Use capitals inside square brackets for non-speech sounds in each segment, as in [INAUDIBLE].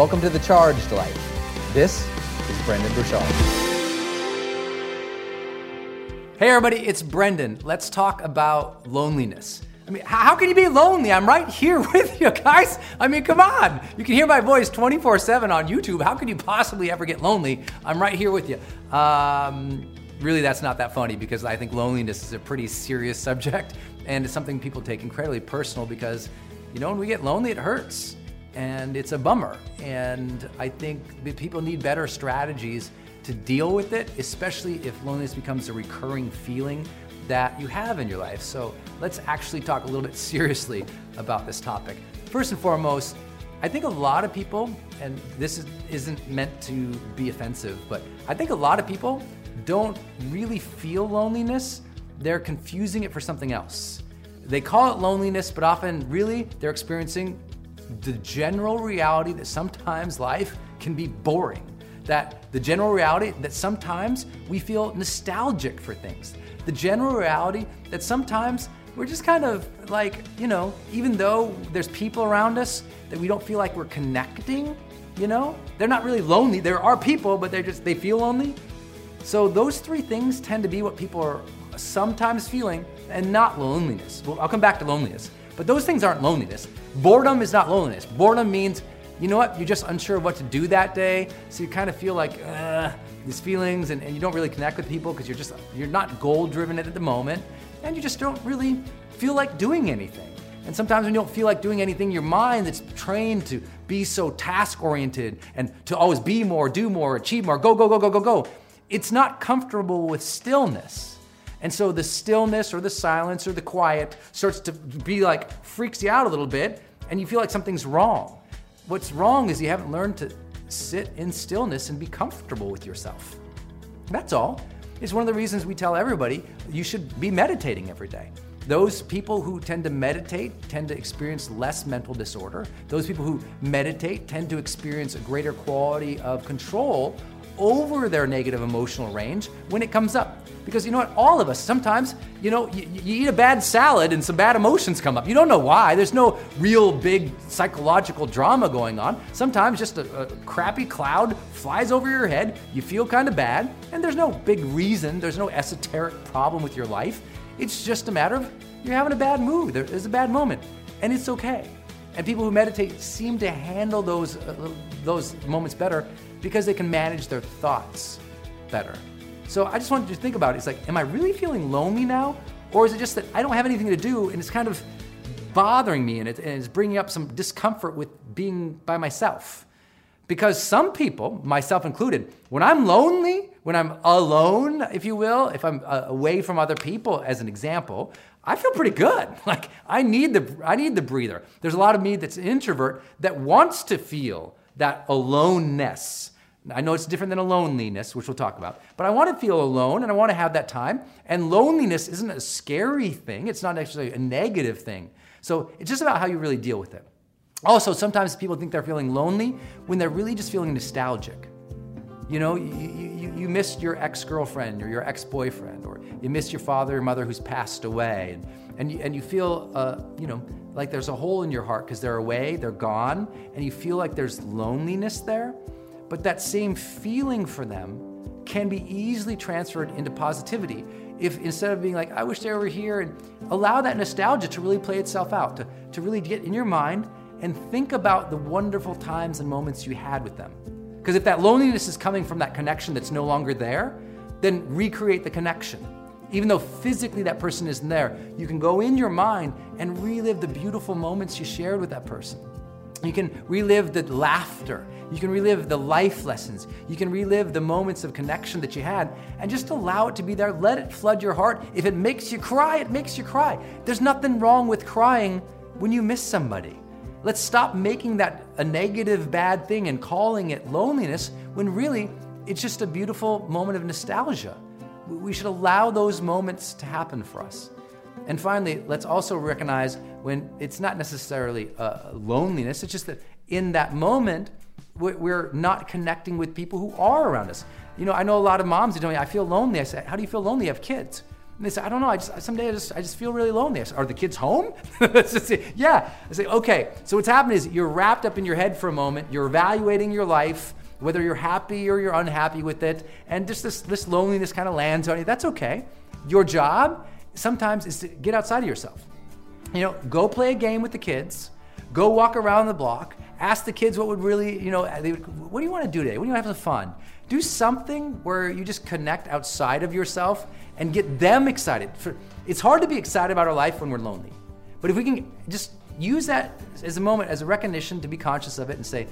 Welcome to the Charged Life. This is Brendon Burchard. Hey, everybody, it's Brendon. Let's talk about loneliness. I mean, how can you be lonely? I'm right here [LAUGHS] with you guys. I mean, come on. You can hear my voice 24 7 on YouTube. How could you possibly ever get lonely? I'm right here with you. Um, really, that's not that funny because I think loneliness is a pretty serious [LAUGHS] subject and it's something people take incredibly personal because, you know, when we get lonely, it hurts and it's a bummer. And I think people need better strategies to deal with it, especially if loneliness becomes a recurring feeling that you have in your life. So let's actually talk a little bit [LAUGHS] seriously about this topic. First and foremost, I think a lot of people, and this is, isn't meant to be offensive, but I think a lot of people don't really feel loneliness. They're confusing it for something else. They call it loneliness, but often really they're experiencing the general reality that sometimes life can be boring. That the general reality that sometimes we feel nostalgic for things. The general reality that sometimes we're just kind of like, you know, even though there's people around us that we don't feel like we're connecting, you know, they're not really lonely. There are people, but they're just, they feel lonely. So those three things tend to be what people are sometimes feeling and not loneliness. Well, I'll come back to loneliness. But those things aren't loneliness. Boredom is not loneliness. Boredom means you know what? You're just unsure what to do that day. So you kind of feel like uh, these feelings, and, and you don't really connect with people because you're just you're not goal driven at the moment, and you just don't really feel like doing anything. And sometimes when you don't feel like doing anything, your mind that's trained to be so task oriented and to always be more, do more, achieve more, go, go, go, go, go, go, it's not comfortable with stillness. And so the stillness or the silence or the quiet starts to be like freaks you out a little bit and you feel like something's wrong. What's wrong is you haven't learned to sit in stillness and be comfortable with yourself. That's all. It's one of the reasons we tell everybody you should be meditating every day. Those people who tend to meditate tend to experience less mental disorder. Those people who meditate tend to experience a greater quality of control over their negative emotional range when it comes up. Because you know what? All of us, sometimes, you know, you, you, eat a bad salad and some bad emotions come up. You don't know why. There's no real big psychological drama going on. Sometimes just a, a crappy cloud flies over your head. You feel kind of bad, and there's no big reason. There's no esoteric problem with your life. It's just a matter of you're having a bad mood. There's a bad moment, and it's okay. And people who meditate seem to handle those, uh, those moments better because they can manage their thoughts better. So I just wanted you to think about it. It's like, am I really feeling lonely now? Or is it just that I don't have anything to do and it's kind of bothering me and, it, and it's bringing up some discomfort with being by myself? Because some people, myself included, when I'm lonely, when I'm alone, if you will, if I'm uh, away from other people, as an example, I feel pretty good. [LAUGHS] Like I need the I need the breather. There's a lot of me that's an introvert that wants to feel that aloneness. I know it's different than a loneliness, which we'll talk about, but I want to feel alone and I want to have that time. And loneliness isn't a scary thing, it's not actually a negative thing. So it's just about how you really deal with it. Also, sometimes people think they're feeling lonely when they're really just feeling nostalgic. You know, you, you, you missed your ex girlfriend or your ex boyfriend, or you missed your father or mother who's passed away, and, and, you, and you feel, uh, you know, like there's a hole in your heart because they're away, they're gone, and you feel like there's loneliness there. But that same feeling for them can be easily transferred into positivity if instead of being like, I wish they were here, and allow that nostalgia to really play itself out, to, to really get in your mind and think about the wonderful times and moments you had with them. Because if that loneliness is coming from that connection that's no longer there, then recreate the connection. Even though physically that person isn't there, you can go in your mind and relive the beautiful moments you shared with that person. You can relive the laughter. You can relive the life lessons. You can relive the moments of connection that you had and just allow it to be there. Let it flood your heart. If it makes you cry, it makes you cry. There's nothing wrong with crying when you miss somebody. Let's stop making that a negative, bad thing and calling it loneliness when really it's just a beautiful moment of nostalgia. We should allow those moments to happen for us. And finally, let's also recognize when it's not necessarily uh, loneliness, it's just that in that moment, we're not connecting with people who are around us. You know, I know a lot of moms who tell me, I feel lonely. I say, How do you feel lonely? You have kids. And they say, I don't know. I just someday I just I just feel really lonely. I say, Are the kids home? [LAUGHS] yeah. I say, okay. So what's happened is you're wrapped up in your head for a moment. You're evaluating your life, whether you're happy or you're unhappy with it, and just this this loneliness kind of lands on you. That's okay. Your job sometimes is to get outside of yourself. You know, go play a game with the kids. Go walk around the block. Ask the kids what would really, you know, would, what do you want to do today? What do you want to have some fun? Do something where you just connect outside of yourself and get them excited. For, it's hard to be excited about our life when we're lonely. But if we can just use that as a moment, as a recognition to be conscious of it and say,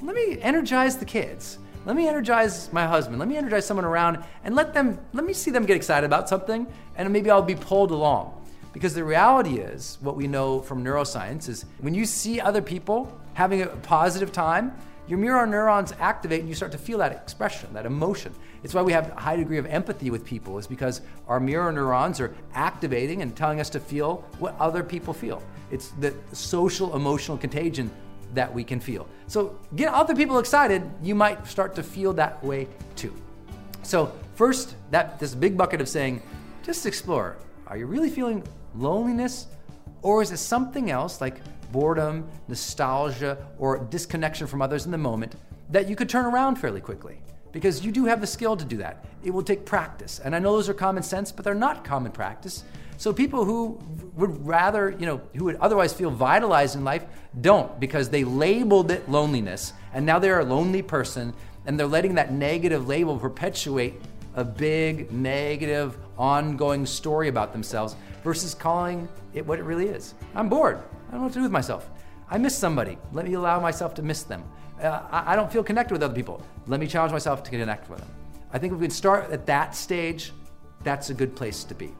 let me energize the kids. Let me energize my husband. Let me energize someone around and let them let me see them get excited about something and maybe I'll be pulled along. Because the reality is, what we know from neuroscience is when you see other people having a positive time, your mirror neurons activate and you start to feel that expression, that emotion. It's why we have a high degree of empathy with people, is because our mirror neurons are activating and telling us to feel what other people feel. It's the social emotional contagion that we can feel. So get other people excited, you might start to feel that way too. So first, that this big bucket of saying, just explore. Are you really feeling loneliness? Or is it something else like boredom, nostalgia, or disconnection from others in the moment that you could turn around fairly quickly? Because you do have the skill to do that. It will take practice. And I know those are common sense, but they're not common practice. So people who would rather, you know, who would otherwise feel vitalized in life don't because they labeled it loneliness and now they're a lonely person and they're letting that negative label perpetuate a big negative ongoing story about themselves versus calling it what it really is. I'm bored. I don't know what to do with myself. I miss somebody. Let me allow myself to miss them. Uh, I, I don't feel connected with other people. Let me challenge myself to connect with them. I think if we can start at that stage, that's a good place to be.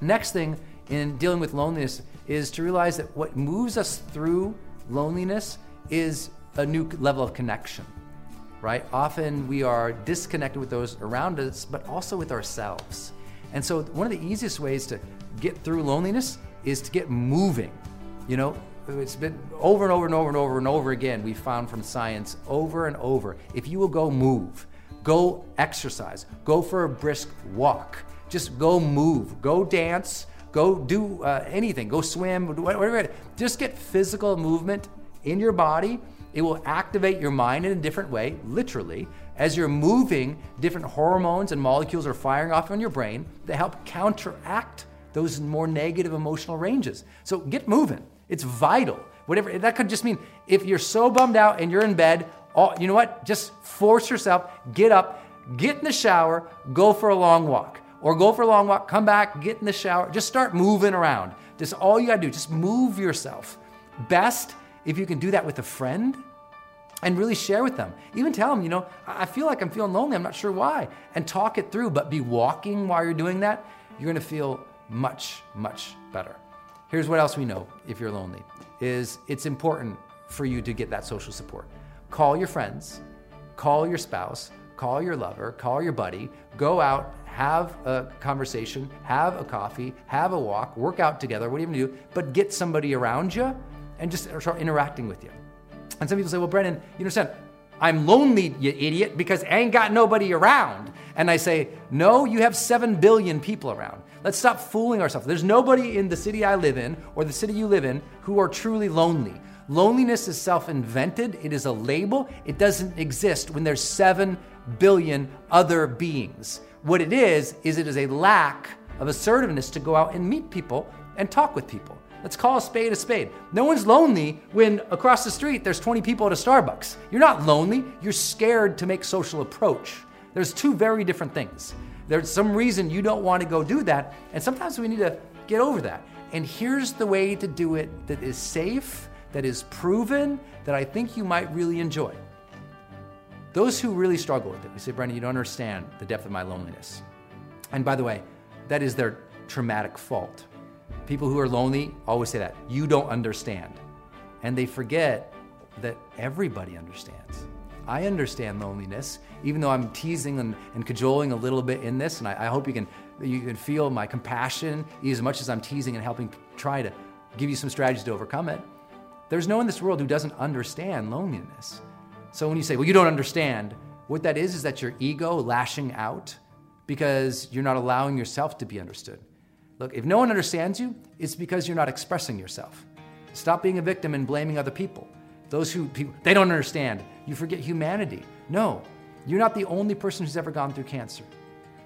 Next thing in dealing with loneliness is to realize that what moves us through loneliness is a new level of connection, right? Often we are disconnected with those around us, but also with ourselves. And so, one of the easiest ways to get through loneliness is to get moving. You know, it's been over and over and over and over and over again, we found from science over and over. If you will go move, go exercise, go for a brisk walk, just go move, go dance, go do uh, anything, go swim, whatever. Just get physical movement in your body. It will activate your mind in a different way, literally. As you're moving, different hormones and molecules are firing off in your brain that help counteract those more negative emotional ranges. So get moving. It's vital. Whatever that could just mean if you're so bummed out and you're in bed, all, you know what? Just force yourself, get up, get in the shower, go for a long walk. Or go for a long walk, come back, get in the shower, just start moving around. Just all you gotta do, just move yourself. Best if you can do that with a friend and really share with them. Even tell them, you know, I feel like I'm feeling lonely, I'm not sure why, and talk it through, but be walking while you're doing that. You're gonna feel much, much better. Here's what else we know if you're lonely is it's important for you to get that social support. Call your friends, call your spouse, call your lover, call your buddy, go out, have a conversation, have a coffee, have a walk, work out together, whatever you do, but get somebody around you and just start interacting with you. And some people say, well, Brendon, you understand, I'm lonely, you idiot, because I ain't got nobody around. And I say, no, you have 7 billion people around. Let's stop fooling ourselves. There's nobody in the city I live in or the city you live in who are truly lonely. Loneliness is self invented, it is a label. It doesn't exist when there's 7 billion other beings. What it is, is it is a lack of assertiveness to go out and meet people and talk with people. Let's call a spade a spade. No one's lonely when across the street there's 20 people at a Starbucks. You're not lonely, you're scared to make social approach. There's two very different things. There's some reason you don't want to go do that, and sometimes we need to get over that. And here's the way to do it that is safe, that is proven, that I think you might really enjoy. Those who really struggle with it, we say, Brendon, you don't understand the depth of my loneliness. And by the way, that is their traumatic fault. People who are lonely always say that. You don't understand. And they forget that everybody understands. I understand loneliness, even though I'm teasing and, and cajoling a little bit in this, and I, I, hope you can you can feel my compassion as much as I'm teasing and helping try to give you some strategies to overcome it. There's no one in this world who doesn't understand loneliness. So when you say, well, you don't understand, what that is is that your ego lashing out because you're not allowing yourself to be understood. Look, if no one understands you, it's because you're not expressing yourself. Stop being a victim and blaming other people. Those who people, they don't understand. You forget humanity. No, you're not the only person who's ever gone through cancer.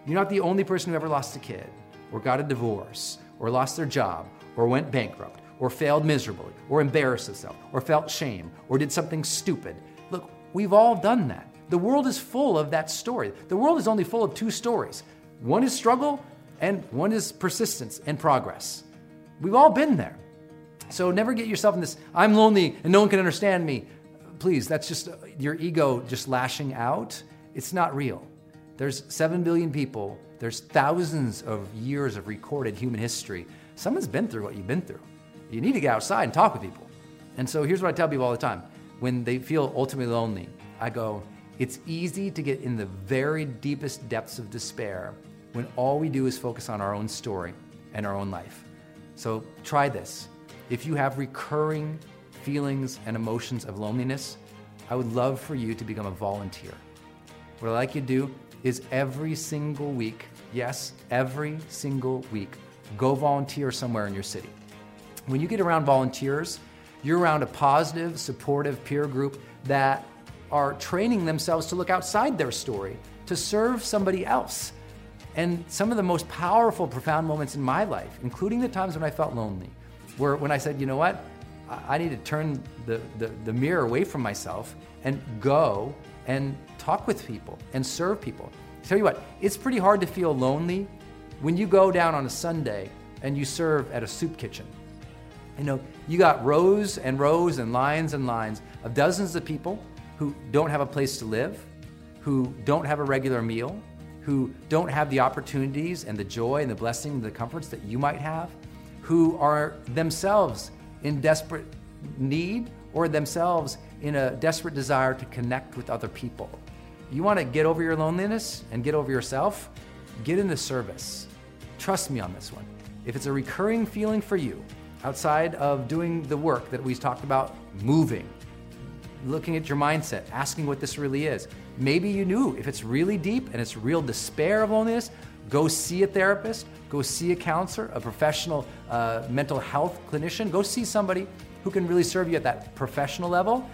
You're not the only person who ever lost a kid, or got a divorce, or lost their job, or went bankrupt, or failed miserably, or embarrassed themselves, or felt shame, or did something stupid. Look, we've all done that. The world is full of that story. The world is only full of two stories one is struggle, and one is persistence and progress. We've all been there. So never get yourself in this, I'm lonely and no one can understand me. Please, that's just your ego just lashing out. It's not real. There's 7 billion people, there's thousands of years of recorded human history. Someone's been through what you've been through. You need to get outside and talk with people. And so here's what I tell people all the time when they feel ultimately lonely, I go, it's easy to get in the very deepest depths of despair when all we do is focus on our own story and our own life. So try this. If you have recurring feelings and emotions of loneliness, I would love for you to become a volunteer. What I'd like you to do is every single week, yes, every single week, go volunteer somewhere in your city. When you get around volunteers, you're around a positive, supportive peer group that are training themselves to look outside their story, to serve somebody else And some of the most powerful, profound moments in my life, including the times when I felt lonely, were when I said, you know what? I need to turn the, the, the mirror away from myself and go and talk with people and serve people. Tell you what, it's pretty hard to feel lonely when you go down on a Sunday and you serve at a soup kitchen. You know, you got rows and rows and lines and lines of dozens of people who don't have a place to live, who don't have a regular meal, who don't have the opportunities and the joy and the blessing and the comforts that you might have, who are themselves in desperate need or themselves in a desperate desire to connect with other people. You want to get over your loneliness and get over yourself? Get into service. Trust me on this one. If it's a recurring feeling for you, outside of doing the work that we talked about, moving, looking at your mindset, asking what this really is, maybe you knew if it's really deep and it's real despair of loneliness, go see a therapist, go see a counselor, a professional uh, mental health clinician, go see somebody who can really serve you at that professional level.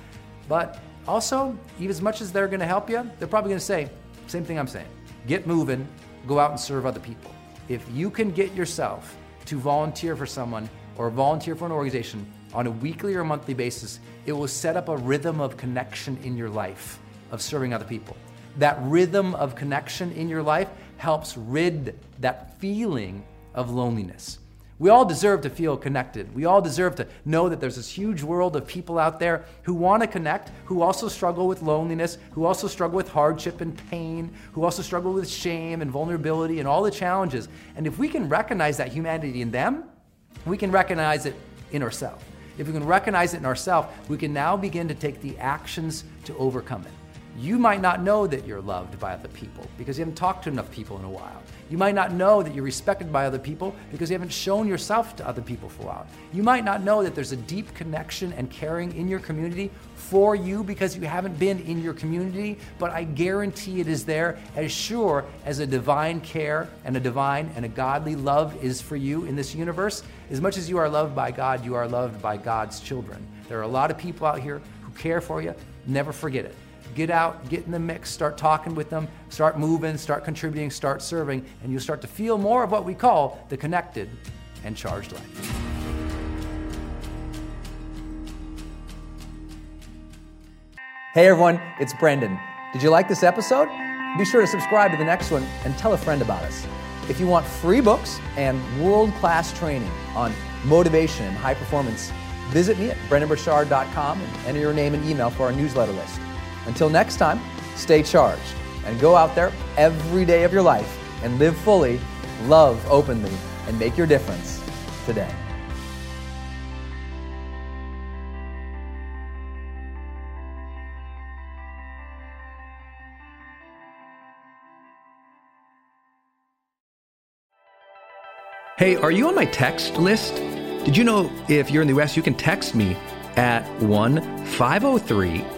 But also, even as much as they're going to help you, they're probably going to say, same thing I'm saying get moving, go out and serve other people. If you can get yourself to volunteer for someone or volunteer for an organization on a weekly or monthly basis, it will set up a rhythm of connection in your life of serving other people. That rhythm of connection in your life helps rid that feeling of loneliness. We all deserve to feel connected. We all deserve to know that there's this huge world of people out there who want to connect, who also struggle with loneliness, who also struggle with hardship and pain, who also struggle with shame and vulnerability and all the challenges. And if we can recognize that humanity in them, we can recognize it in ourselves. If we can recognize it in ourselves, we can now begin to take the actions to overcome it. You might not know that you're loved by other people because you haven't talked to enough people in a while. You might not know that you're respected by other people because you haven't shown yourself to other people for a while. You might not know that there's a deep connection and caring in your community for you because you haven't been in your community, but I guarantee it is there as sure as a divine care and a divine and a godly love is for you in this universe. As much as you are loved by God, you are loved by God's children. There are a lot of people out here who care for you. Never forget it. Get out, get in the mix, start talking with them, start moving, start contributing, start serving, and you'll start to feel more of what we call the connected and charged life. Hey everyone, it's Brendon. Did you like this episode? Be sure to subscribe to the next one and tell a friend about us. If you want free books and world class training on motivation and high performance, visit me at brendonburchard.com and enter your name and email for our newsletter list. Until next time, stay charged and go out there every day of your life and live fully, love openly, and make your difference today. Hey, are you on my text list? Did you know if you're in the US, you can text me at 1 503